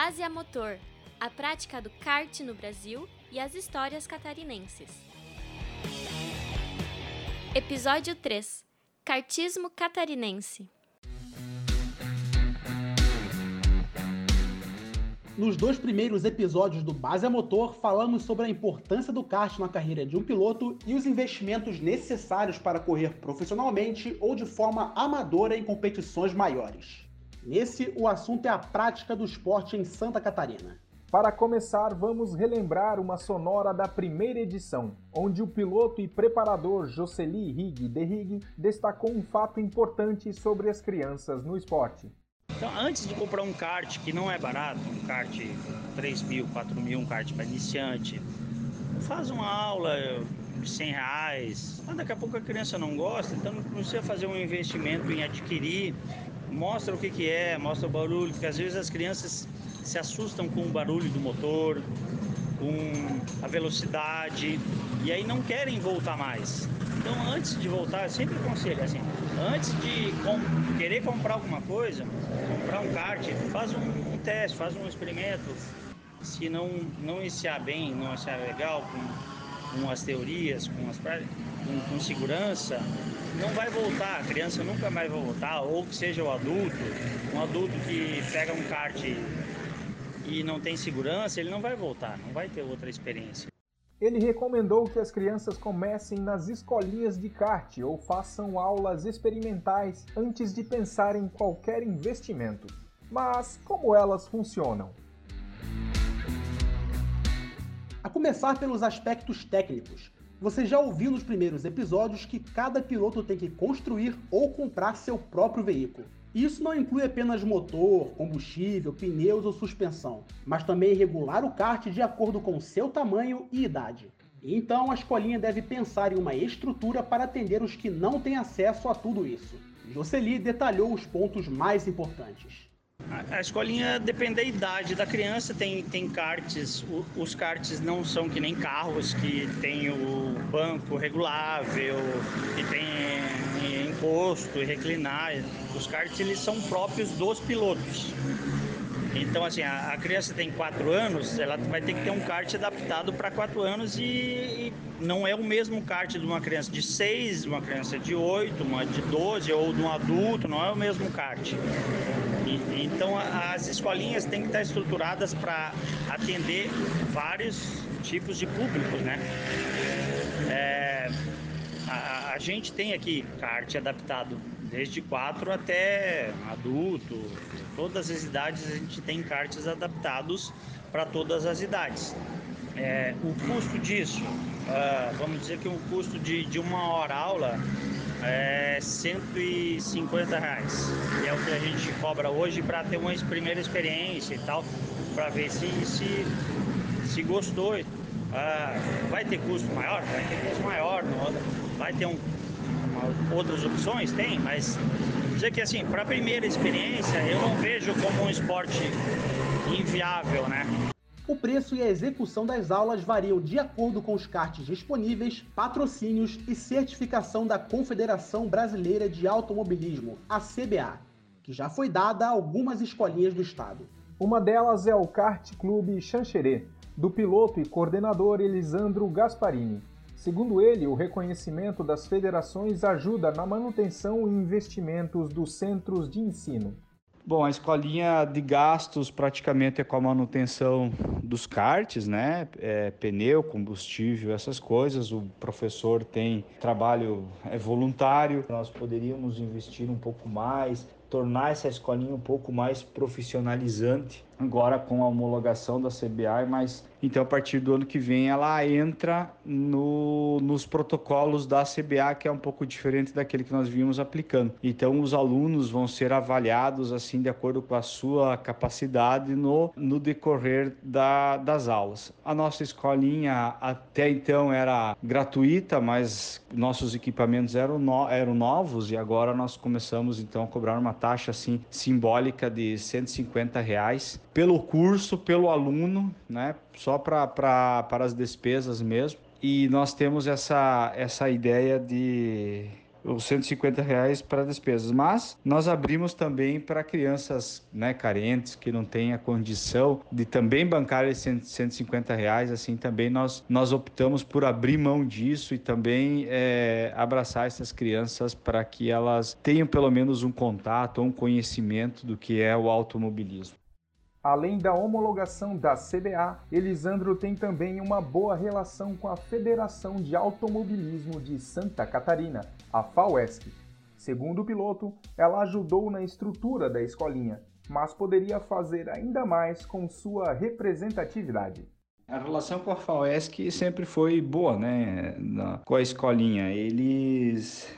Base a motor, a prática do kart no Brasil e as histórias catarinenses. Episódio 3 Kartismo catarinense Nos dois primeiros episódios do Base a Motor, falamos sobre a importância do kart na carreira de um piloto e os investimentos necessários para correr profissionalmente ou de forma amadora em competições maiores. Nesse, o assunto é a prática do esporte em Santa Catarina. Para começar, vamos relembrar uma sonora da primeira edição, onde o piloto e preparador Jocely Rig de Rig destacou um fato importante sobre as crianças no esporte. Então, antes de comprar um kart, que não é barato, um kart 3 mil, 4 mil, um kart para iniciante, faz uma aula de 100 reais. Mas daqui a pouco a criança não gosta, então não precisa fazer um investimento em adquirir. Mostra o que, que é, mostra o barulho, porque às vezes as crianças se assustam com o barulho do motor, com a velocidade, e aí não querem voltar mais. Então, antes de voltar, eu sempre aconselho assim: antes de com, querer comprar alguma coisa, comprar um kart, faz um, um, teste, faz um experimento. Se não, não iniciar bem, não achar legal, com, com as teorias, com, as, com, com segurança, não vai voltar. A criança nunca mais vai voltar, ou que seja o adulto, um adulto que pega um kart e não tem segurança, ele não vai voltar, não vai ter outra experiência. Ele recomendou que as crianças comecem nas escolinhas de kart ou façam aulas experimentais antes de pensar em qualquer investimento. Mas como elas funcionam? A começar pelos aspectos técnicos. Você já ouviu nos primeiros episódios que cada piloto tem que construir ou comprar seu próprio veículo. Isso não inclui apenas motor, combustível, pneus ou suspensão, mas também regular o kart de acordo com seu tamanho e idade. Então a escolinha deve pensar em uma estrutura para atender os que não têm acesso a tudo isso. Jocely detalhou os pontos mais importantes. A escolinha depende da idade da criança, tem, tem karts, os karts não são que nem carros que tem o banco regulável, que tem encosto e reclinar. Os karts eles são próprios dos pilotos. Então, assim, a, a, criança tem 4 anos, ela vai ter que ter um kart adaptado para 4 anos e, e, não é o mesmo kart de uma criança de 6, uma criança de 8, uma de 12 ou de um adulto, não é o mesmo kart. E, então, a, as escolinhas têm que estar estruturadas para atender vários tipos de públicos, né? É, a, a gente tem aqui kart adaptado desde 4 até adulto, todas as idades a gente tem karts adaptados para todas as idades. É, o custo disso, uh, vamos dizer que o custo de, de uma hora aula é 150 reais. E é o que a gente cobra hoje para ter uma primeira experiência e tal, para ver se, se, se gostou. Uh, vai ter custo maior? Vai ter custo maior, vai ter um outras opções? Tem, mas dizer que assim, para a primeira experiência, eu não vejo como um esporte inviável, né? O preço e a execução das aulas variam de acordo com os karts disponíveis, patrocínios e certificação da Confederação Brasileira de Automobilismo, a CBA, que já foi dada a algumas escolinhas do estado. Uma delas é o Kart Clube Xanxerê, do piloto e coordenador Elisandro Gasparini. Segundo ele, o reconhecimento das federações ajuda na manutenção e investimentos dos centros de ensino. Bom, a escolinha de gastos praticamente é com a manutenção dos karts, né? É, pneu, combustível, essas coisas. O professor tem trabalho é voluntário. Nós poderíamos investir um pouco mais, tornar essa escolinha um pouco mais profissionalizante agora com a homologação da CBA, mas então a partir do ano que vem ela entra no, nos protocolos da CBA, que é um pouco diferente daquele que nós vimos aplicando. Então os alunos vão ser avaliados assim de acordo com a sua capacidade no, no decorrer da, das aulas. A nossa escolinha até então era gratuita, mas nossos equipamentos eram, no, eram novos e agora nós começamos então a cobrar uma taxa assim simbólica de 150 reais pelo curso, pelo aluno, né? Só para as despesas mesmo. E nós temos essa, essa ideia de os 150 reais para despesas. Mas nós abrimos também para crianças né, carentes que não têm a condição de também bancar esses 150 reais. Assim também nós, nós optamos por abrir mão disso e também é, abraçar essas crianças para que elas tenham pelo menos um contato, um conhecimento do que é o automobilismo. Além da homologação da CBA, Elisandro tem também uma boa relação com a Federação de Automobilismo de Santa Catarina, a FAUESC. Segundo o piloto, ela ajudou na estrutura da escolinha, mas poderia fazer ainda mais com sua representatividade. A relação com a FAUESC sempre foi boa, né? Com a escolinha. Eles.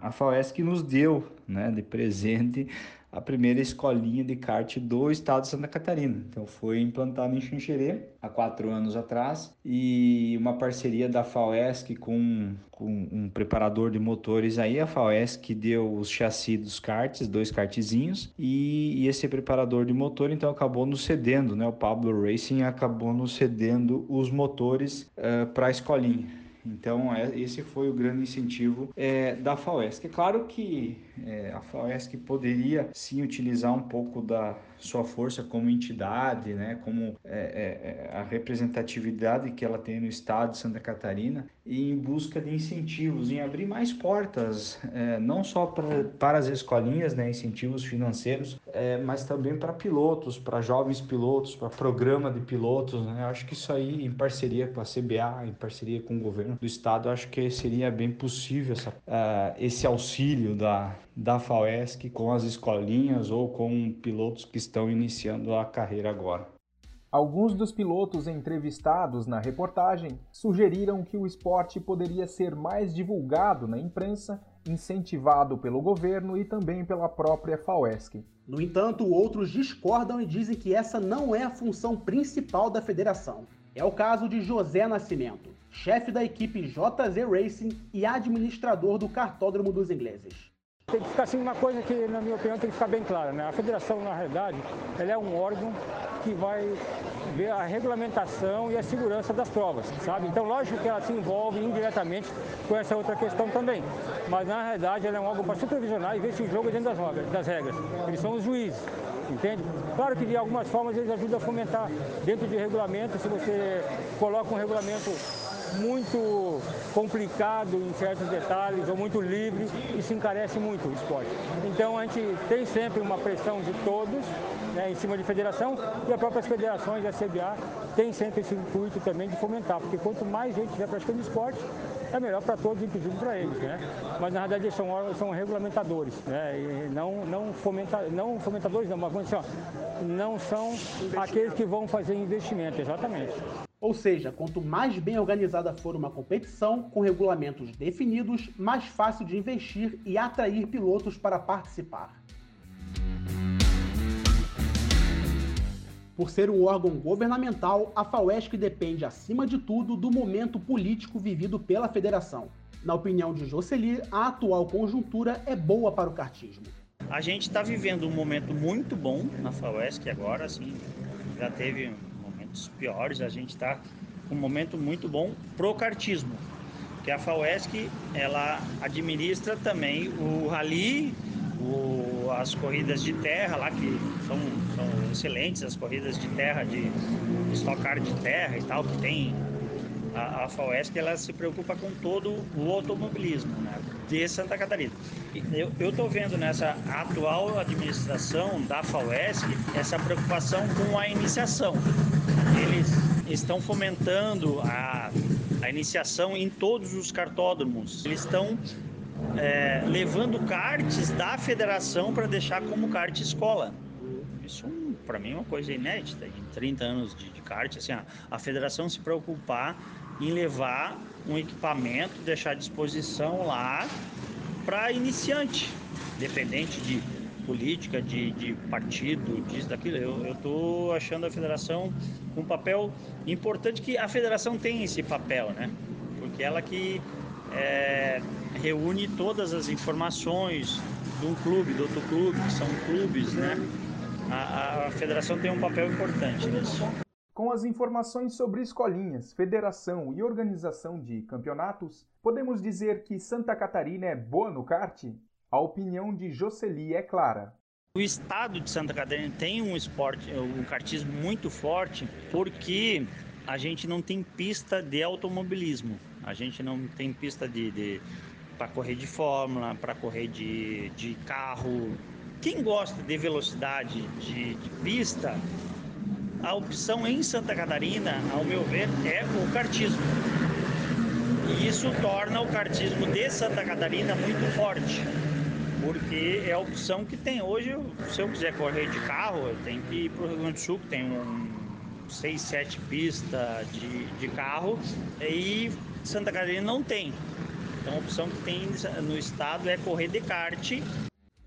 A FAUESC nos deu né, de presente a primeira escolinha de kart do estado de Santa Catarina. Então foi implantado em Xanxerê há quatro anos atrás e uma parceria da FAUESC com, com um preparador de motores aí, a FAUESC deu os chassis dos karts, dois kartzinhos e, e, esse preparador de motor então acabou nos cedendo, né? O Pablo Racing acabou nos cedendo os motores uh, para a escolinha. Então, é, esse foi o grande incentivo é, da FAUESC. É claro que é, a FAUESC poderia sim utilizar um pouco da sua força como entidade, né, como é, é, é, a representatividade que ela tem no estado de Santa Catarina, e em busca de incentivos, em abrir mais portas, é, não só pra, para as escolinhas, né, incentivos financeiros, é, mas também para pilotos, para jovens pilotos, para programa de pilotos. Né? Acho que isso aí, em parceria com a CBA, em parceria com o governo do estado, acho que seria bem possível essa, uh, esse auxílio da, da FAUESC com as escolinhas ou com pilotos que estão iniciando a carreira agora. Alguns dos pilotos entrevistados na reportagem sugeriram que o esporte poderia ser mais divulgado na imprensa, incentivado pelo governo e também pela própria FAUESC. No entanto, outros discordam e dizem que essa não é a função principal da federação. É o caso de José Nascimento, chefe da equipe JZ Racing e administrador do cartódromo dos ingleses. Tem que ficar assim uma coisa que, na minha opinião, tem que ficar bem clara, né? A federação, na realidade, ela é um órgão que vai ver a regulamentação e a segurança das provas, sabe? Então, lógico que ela se envolve indiretamente com essa outra questão também. Mas, na realidade, ela é um órgão para supervisionar e ver se o jogo é dentro das regras. Eles são os juízes, entende? Claro que, de algumas formas, eles ajudam a fomentar dentro de regulamento, se você coloca um regulamento muito complicado em certos detalhes ou muito livre, isso encarece muito o esporte. Então a gente tem sempre uma pressão de todos né, em cima de federação e as próprias federações, a CBA, tem sempre esse intuito também de fomentar, porque quanto mais gente estiver praticando esporte, é melhor para todos, inclusive para eles, né? Mas na verdade eles são, são regulamentadores, né? E não, não, fomenta, não fomentadores, não, mas assim, ó, não são aqueles que vão fazer investimento, exatamente. Ou seja, quanto mais bem organizada for uma competição, com regulamentos definidos, mais fácil de investir e atrair pilotos para participar. Por ser um órgão governamental, a FAUESC depende, acima de tudo, do momento político vivido pela federação. Na opinião de Jocely, a atual conjuntura é boa para o kartismo. A gente está vivendo um momento muito bom na FAUESC agora, assim, já teve momentos piores, a gente está com um momento muito bom pro kartismo, que a FAUESC ela administra também o rally, o, as corridas de terra lá que são, são excelentes, as corridas de terra de estocar de terra e tal que tem a, a FAUESC ela se preocupa com todo o automobilismo né, de Santa Catarina. Eu estou vendo nessa atual administração da FAUESC essa preocupação com a iniciação. Estão fomentando a, a iniciação em todos os cartódromos. Eles estão é, levando karts da federação para deixar como kart escola. Isso para mim é uma coisa inédita em 30 anos de, de kart, assim, a, a federação se preocupar em levar um equipamento, deixar à disposição lá para iniciante, dependente de política, de, de partido, disso, daquilo. Eu estou achando a federação um papel importante, que a federação tem esse papel, né? Porque ela que é, reúne todas as informações de um clube, do outro clube, que são clubes, né? A, a, federação tem um papel importante nisso. Com as informações sobre escolinhas, federação e organização de campeonatos, podemos dizer que Santa Catarina é boa no kart? A opinião de Jocely é clara. O estado de Santa Catarina tem um esporte, um kartismo muito forte, porque a gente não tem pista de automobilismo. A gente não tem pista de, de para correr de fórmula, para correr de, de carro. Quem gosta de velocidade de, de pista a opção em Santa Catarina, ao meu ver, é o kartismo. E isso torna o kartismo de Santa Catarina muito forte, porque é a opção que tem hoje. Se eu quiser correr de carro, eu tenho que ir para o Rio Grande do Sul, que tem um 6, 7 pistas de, de carro, e Santa Catarina não tem. Então a opção que tem no estado é correr de kart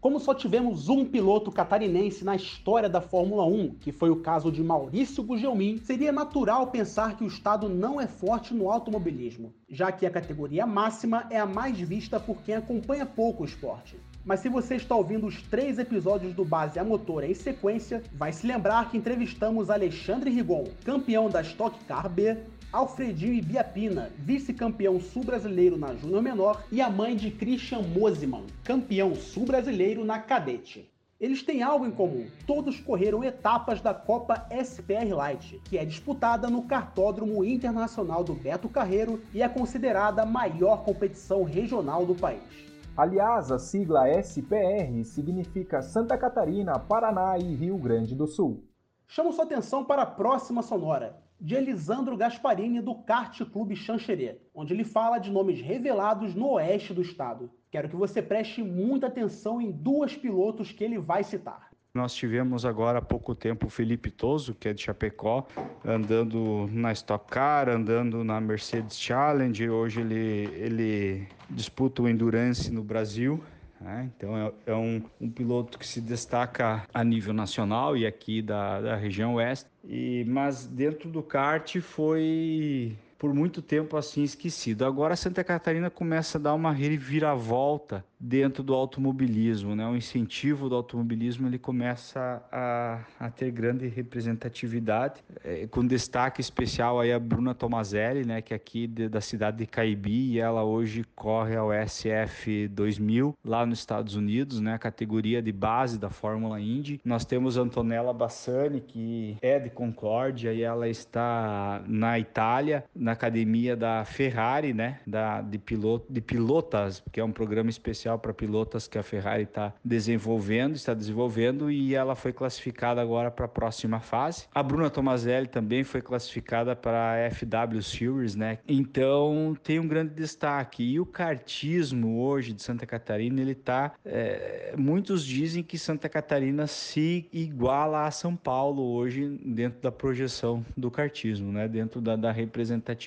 como só tivemos um piloto catarinense na história da Fórmula 1, que foi o caso de Maurício Gugelmin, seria natural pensar que o estado não é forte no automobilismo, já que a categoria máxima é a mais vista por quem acompanha pouco o esporte. Mas se você está ouvindo os três episódios do Base a Motor em sequência, vai se lembrar que entrevistamos Alexandre Rigon, campeão da Stock Car B, Alfredinho Ibiapina, vice-campeão sul-brasileiro na Júnior Menor, e a mãe de Christian Mosiman, campeão sul-brasileiro na Cadete. Eles têm algo em comum. Todos correram etapas da Copa SPR Light, que é disputada no Cartódromo Internacional do Beto Carreiro e é considerada a maior competição regional do país. Aliás, a sigla SPR significa Santa Catarina, Paraná e Rio Grande do Sul. Chamo sua atenção para a próxima sonora, de Elisandro Gasparini do Kart Clube Xanxerê, onde ele fala de nomes revelados no oeste do estado. Quero que você preste muita atenção em duas pilotos que ele vai citar. Nós tivemos agora há pouco tempo o Felipe Toso, que é de Chapecó, andando na Stock Car, andando na Mercedes Challenge. Hoje ele, ele disputa o Endurance no Brasil. Né? Então é, é um, um, piloto que se destaca a nível nacional e aqui da, da região oeste. E, mas dentro do kart foi por muito tempo assim esquecido. Agora Santa Catarina começa a dar uma reviravolta dentro do automobilismo, né? O incentivo do automobilismo ele começa a, a ter grande representatividade, é, com destaque especial aí a Bruna Tomazelli, né? Que é aqui de, da cidade de Caibi e ela hoje corre ao SF 2000 lá nos Estados Unidos, né? A categoria de base da Fórmula Indy. Nós temos Antonella Bassani que é de Concórdia e ela está na Itália na academia da Ferrari, né? Da de piloto de pilotas, que é um programa especial para pilotas que a Ferrari está desenvolvendo, está desenvolvendo e ela foi classificada agora para a próxima fase. A Bruna Tomazelli também foi classificada para a FW Series, né? Então tem um grande destaque. E o kartismo hoje de Santa Catarina, ele tá. É, muitos dizem que Santa Catarina se iguala a São Paulo hoje dentro da projeção do kartismo, né? Dentro da, da representatividade.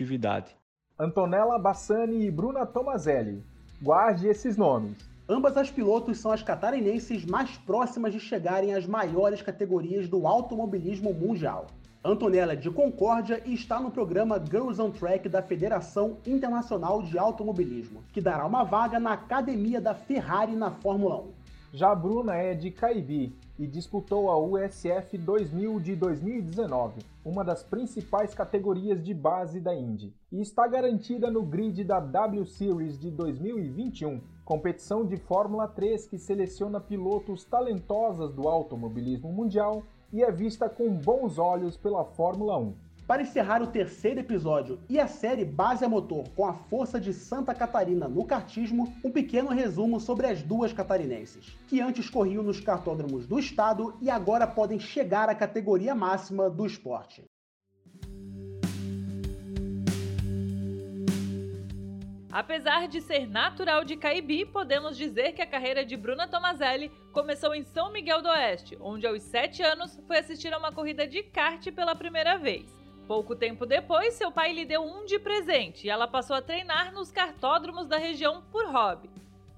Antonella Bassani e Bruna Tomazelli Guarde esses nomes. Ambas as pilotos são as catarinenses mais próximas de chegarem às maiores categorias do automobilismo mundial. Antonella é de Concórdia e está no programa Girls on Track da Federação Internacional de Automobilismo, que dará uma vaga na academia da Ferrari na Fórmula 1. Já a Bruna é de Caibi e disputou a USF 2000 de 2019, uma das principais categorias de base da Indy, e está garantida no grid da W Series de 2021, competição de Fórmula 3 que seleciona pilotos talentosas do automobilismo mundial e é vista com bons olhos pela Fórmula 1. Para encerrar o terceiro episódio e a série Base a Motor com a força de Santa Catarina no kartismo, um pequeno resumo sobre as duas catarinenses, que antes corriam nos cartódromos do estado e agora podem chegar à categoria máxima do esporte. Apesar de ser natural de Caibi, podemos dizer que a carreira de Bruna Tomazelli começou em São Miguel do Oeste, onde aos 7 anos foi assistir a uma corrida de kart pela primeira vez. Pouco tempo depois, seu pai lhe deu um de presente e ela passou a treinar nos cartódromos da região por hobby.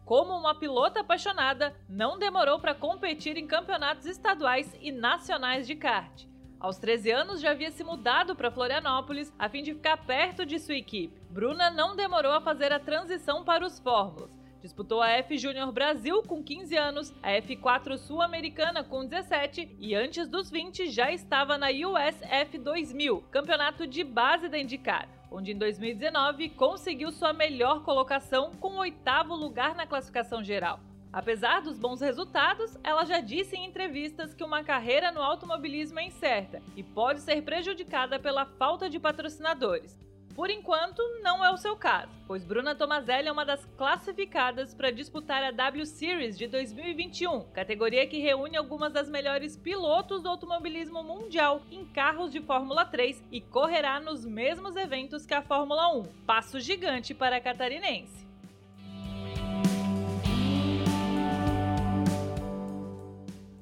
Como uma pilota apaixonada, não demorou para competir em campeonatos estaduais e nacionais de kart. Aos 13 anos já havia se mudado para Florianópolis a fim de ficar perto de sua equipe. Bruna não demorou a fazer a transição para os Fórmulas. Disputou a F Júnior Brasil com 15 anos, a F4 Sul-Americana com 17 e antes dos 20 já estava na USF 2000, campeonato de base da IndyCar, onde em 2019 conseguiu sua melhor colocação com oitavo lugar na classificação geral. Apesar dos bons resultados, ela já disse em entrevistas que uma carreira no automobilismo é incerta e pode ser prejudicada pela falta de patrocinadores. Por enquanto, não é o seu caso, pois Bruna Tomazelli é uma das classificadas para disputar a W Series de 2021, categoria que reúne algumas das melhores pilotos do automobilismo mundial em carros de Fórmula 3 e correrá nos mesmos eventos que a Fórmula 1. Passo gigante para a catarinense.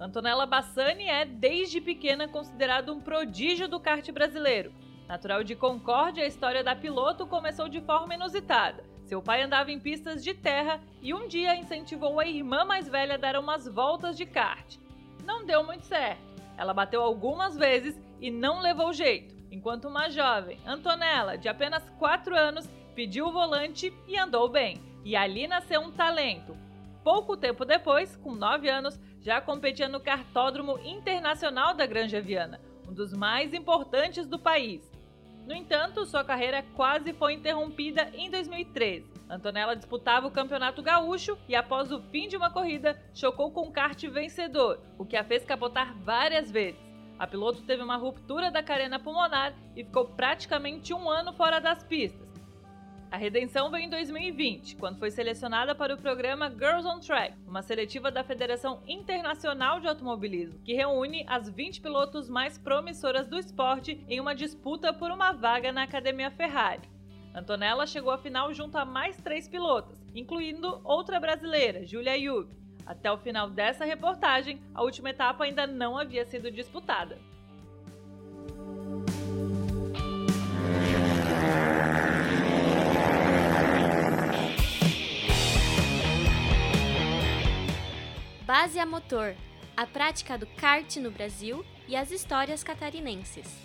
Antonella Bassani é, desde pequena, considerado um prodígio do kart brasileiro. Natural de Concórdia, a história da piloto começou de forma inusitada. Seu pai andava em pistas de terra e um dia incentivou a irmã mais velha a dar umas voltas de kart. Não deu muito certo. Ela bateu algumas vezes e não levou jeito, enquanto uma jovem, Antonella, de apenas 4 anos, pediu o volante e andou bem. E ali nasceu um talento. Pouco tempo depois, com 9 anos, já competia no Cartódromo Internacional da Granja Viana, um dos mais importantes do país. No entanto, sua carreira quase foi interrompida em 2013. Antonella disputava o Campeonato Gaúcho e, após o fim de uma corrida, chocou com o kart vencedor, o que a fez capotar várias vezes. A piloto teve uma ruptura da carena pulmonar e ficou praticamente um ano fora das pistas. A redenção veio em 2020, quando foi selecionada para o programa Girls on Track, uma seletiva da Federação Internacional de Automobilismo, que reúne as 20 pilotos mais promissoras do esporte em uma disputa por uma vaga na Academia Ferrari. Antonella chegou à final junto a mais três pilotas, incluindo outra brasileira, Julia Yub. Até o final dessa reportagem, a última etapa ainda não havia sido disputada. Base a motor, a prática do kart no Brasil e as histórias catarinenses.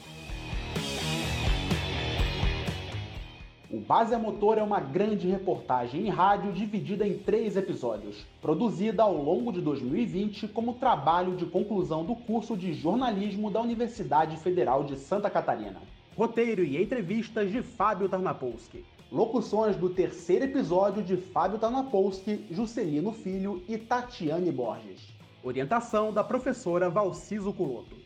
O Base a Motor é uma grande reportagem em rádio dividida em três episódios, produzida ao longo de 2020 como trabalho de conclusão do curso de jornalismo da Universidade Federal de Santa Catarina. Roteiro e entrevistas de Fábio Tarnapolsky. Locuções do terceiro episódio de Fábio Tanapolsky, Juscelino Filho e Tatiane Borges. Orientação da professora Valciso Culoto.